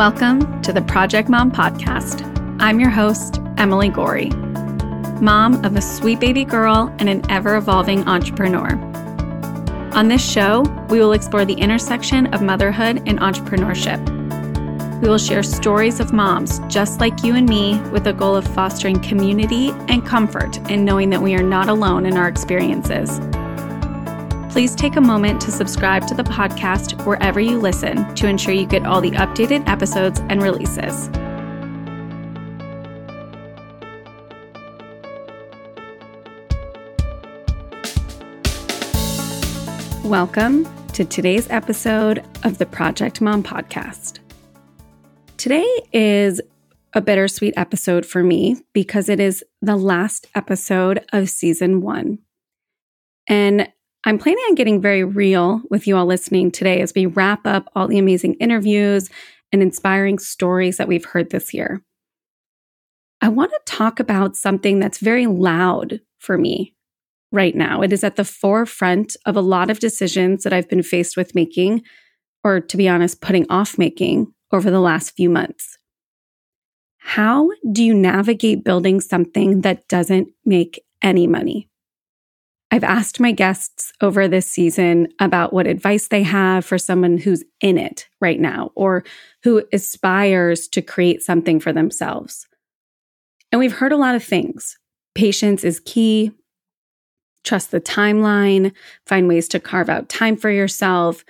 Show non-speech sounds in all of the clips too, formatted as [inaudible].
Welcome to the Project Mom Podcast. I'm your host, Emily Gorey, mom of a sweet baby girl and an ever evolving entrepreneur. On this show, we will explore the intersection of motherhood and entrepreneurship. We will share stories of moms just like you and me with the goal of fostering community and comfort in knowing that we are not alone in our experiences. Please take a moment to subscribe to the podcast wherever you listen to ensure you get all the updated episodes and releases. Welcome to today's episode of the Project Mom Podcast. Today is a bittersweet episode for me because it is the last episode of season one. And I'm planning on getting very real with you all listening today as we wrap up all the amazing interviews and inspiring stories that we've heard this year. I want to talk about something that's very loud for me right now. It is at the forefront of a lot of decisions that I've been faced with making, or to be honest, putting off making over the last few months. How do you navigate building something that doesn't make any money? I've asked my guests over this season about what advice they have for someone who's in it right now or who aspires to create something for themselves. And we've heard a lot of things. Patience is key. Trust the timeline, find ways to carve out time for yourself,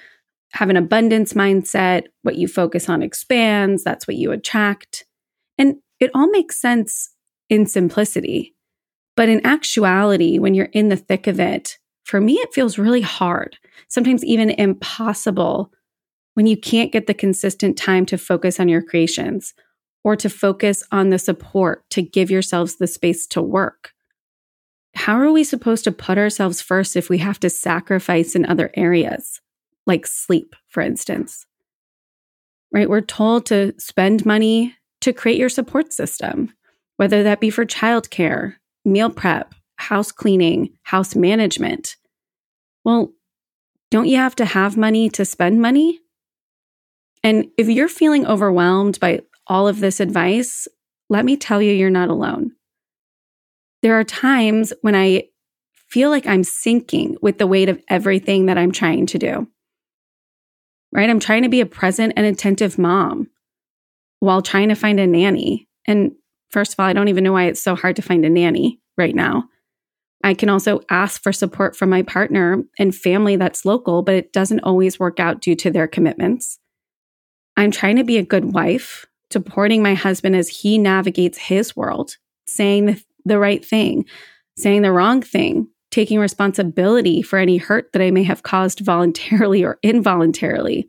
have an abundance mindset. What you focus on expands, that's what you attract. And it all makes sense in simplicity. But in actuality, when you're in the thick of it, for me, it feels really hard, sometimes even impossible when you can't get the consistent time to focus on your creations or to focus on the support to give yourselves the space to work. How are we supposed to put ourselves first if we have to sacrifice in other areas, like sleep, for instance? Right? We're told to spend money to create your support system, whether that be for childcare, meal prep, house cleaning, house management. Well, don't you have to have money to spend money? And if you're feeling overwhelmed by all of this advice, let me tell you, you're not alone. There are times when I feel like I'm sinking with the weight of everything that I'm trying to do. Right? I'm trying to be a present and attentive mom while trying to find a nanny. And First of all, I don't even know why it's so hard to find a nanny right now. I can also ask for support from my partner and family that's local, but it doesn't always work out due to their commitments. I'm trying to be a good wife, supporting my husband as he navigates his world, saying the, right thing, saying the wrong thing, taking responsibility for any hurt that I may have caused voluntarily or involuntarily.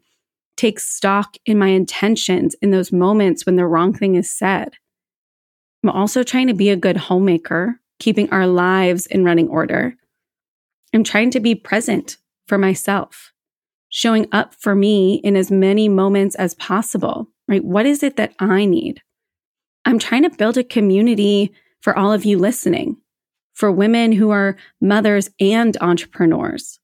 Take stock in my intentions in those moments when the wrong thing is said. I'm also trying to be a good homemaker, keeping our lives in running order. I'm trying to be present for myself, showing up for me in as many moments as possible, right? What is it that I need? I'm trying to build a community for all of you listening, for women who are mothers and entrepreneurs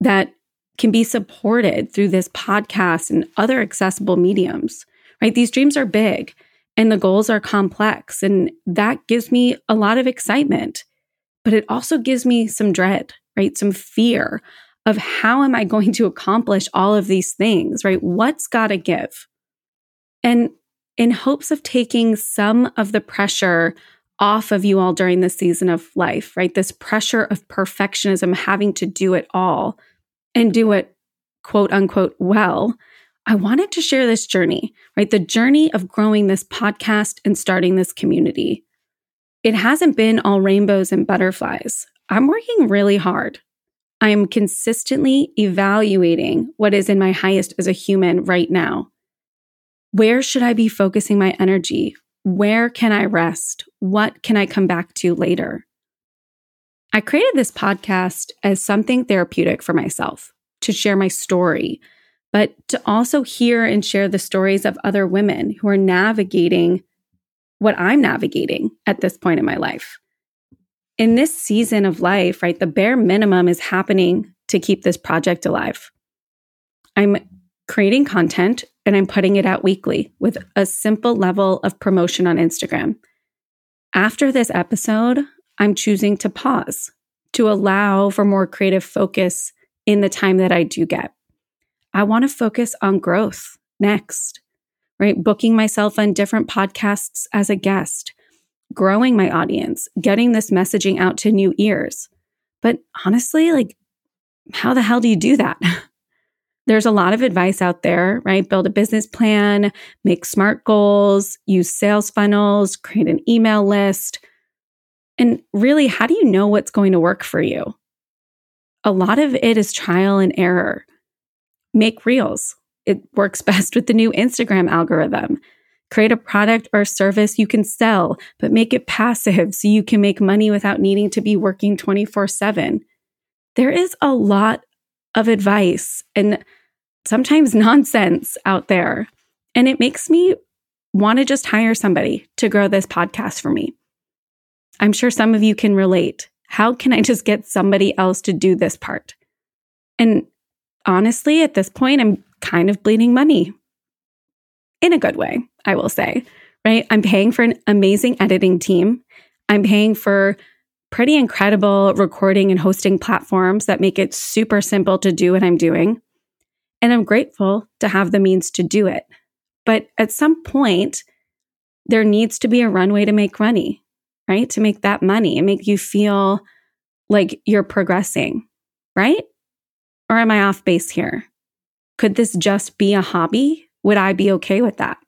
that can be supported through this podcast and other accessible mediums, right? These dreams are big and the goals are complex. And that gives me a lot of excitement, but it also gives me some dread, right? Some fear of how am I [laughs] going to accomplish all of these things, right? What's got to give? And in hopes of taking some of the pressure off of you all during this season of life, right? This pressure of perfectionism, having to do it all and do it quote unquote well I wanted to share this journey, right? The journey of growing this podcast and starting this community. It hasn't been all rainbows and butterflies. I'm working really hard. I am consistently evaluating what is in my highest as a human right now. Where should I be focusing my energy? Where can I rest? What can I come back to later? I created this podcast as something therapeutic for myself to share my story, but to also hear and share the stories of other women who are navigating what I'm navigating at this point in my life. In this season of life, right, the bare minimum is happening to keep this project alive. I'm creating content and I'm putting it out weekly with a simple level of promotion on Instagram. After this episode, I'm choosing to pause to allow for more creative focus in the time that I do get. I want to focus on growth next, right? Booking myself on different podcasts as a guest, growing my audience, getting this messaging out to new ears. But honestly, like, how the hell do you do that? [laughs] There's a lot of advice out there, right? Build a business plan, make smart goals, use sales funnels, create an email list. And really, how do you know what's going to work for you? A lot of it is trial and error. Make reels. It works [laughs] best with the new Instagram algorithm. Create a product or service you can sell, but make it passive so you can make money without needing to be working 24 7. There is a lot of advice and sometimes [laughs] nonsense out there. And it makes me want to just hire somebody to grow this podcast for me. I'm sure some of you can relate. How can I just get somebody else to do this part? And honestly, at this point, I'm kind of bleeding money in a good way, I will say, right? I'm paying for an amazing editing team. I'm paying for pretty incredible recording and hosting platforms that make it super simple to do what I'm doing. And I'm grateful to have the means to do it. But at some point, there needs to be a runway to make money, right? To make that money and make you feel like you're progressing, right? Or am I off base here? Could this just be a hobby? Would I be okay with that?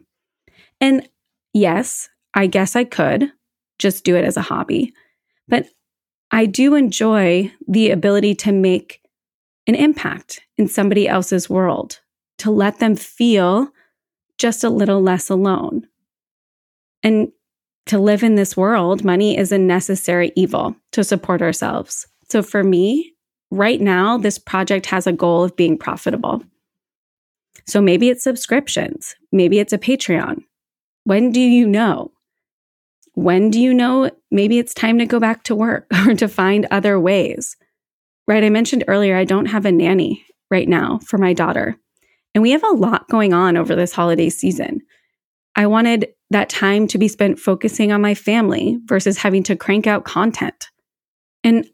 And yes, I guess I could just do it as a hobby. But I do enjoy the ability to make an impact in somebody else's world, to let them feel just a little less alone. And to live in this world, money is a necessary evil to support ourselves. So for me, right now, this project has a goal of being profitable. So maybe it's subscriptions, maybe it's a Patreon. When do you know? When do you know maybe it's time to go back to work [laughs] or to find other ways? Right? I mentioned earlier, I don't have a nanny right now for my daughter. And we have a lot going on over this holiday season. I wanted that time to be spent focusing on my family versus having to crank out content. And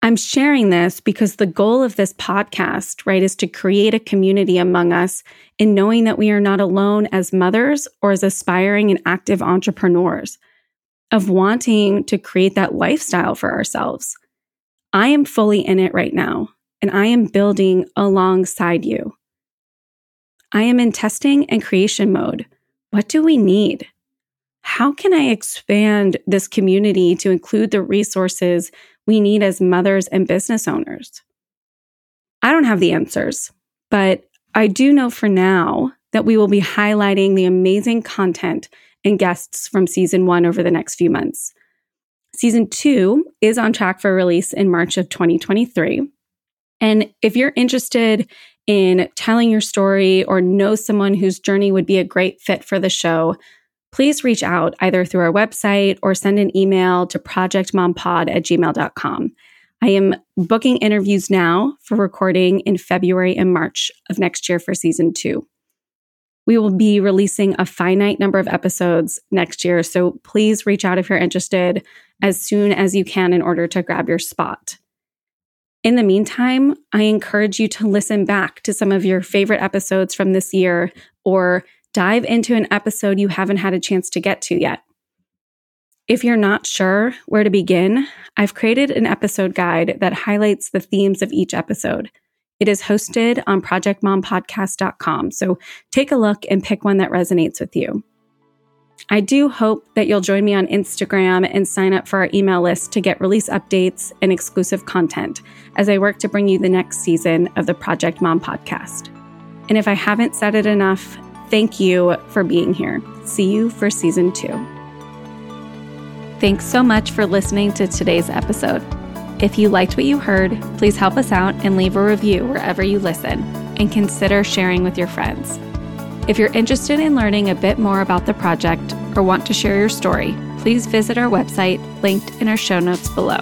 I'm sharing this because the goal of this podcast, right, is to create a community among us in knowing that we are not alone as mothers or as aspiring and active entrepreneurs of wanting to create that lifestyle for ourselves. I am fully in it right now, and I am building alongside you. I am in testing and creation mode. What do we need? How can I expand this community to include the resources we need as mothers and business owners? I don't have the answers, but I do know for now that we will be highlighting the amazing content and guests from season one over the next few months. Season two is on track for release in March of 2023. And if you're interested in telling your story or know someone whose journey would be a great fit for the show, please reach out either through our website or send an email to projectmompod at gmail.com. I am booking interviews now for recording in February and March of next year for season two. We will be releasing a finite number of episodes next year, so please reach out if you're interested as soon as you can in order to grab your spot. In the meantime, I encourage you to listen back to some of your favorite episodes from this year or dive into an episode you haven't had a chance to get to yet. If you're not sure where to begin, I've created an episode guide that highlights the themes of each episode. It is hosted on projectmompodcast.com. So take a look and pick one that resonates with you. I do hope that you'll join me on Instagram and sign up for our email list to get release updates and exclusive content as I work to bring you the next season of the Project Mom podcast. And if I haven't said it enough, thank you for being here. See you for season two. Thanks so much for listening to today's episode. If you liked what you heard, please help us out and leave a review wherever you listen, and consider sharing with your friends. If you're interested in learning a bit more about the project or want to share your story, please visit our website linked in our show notes below.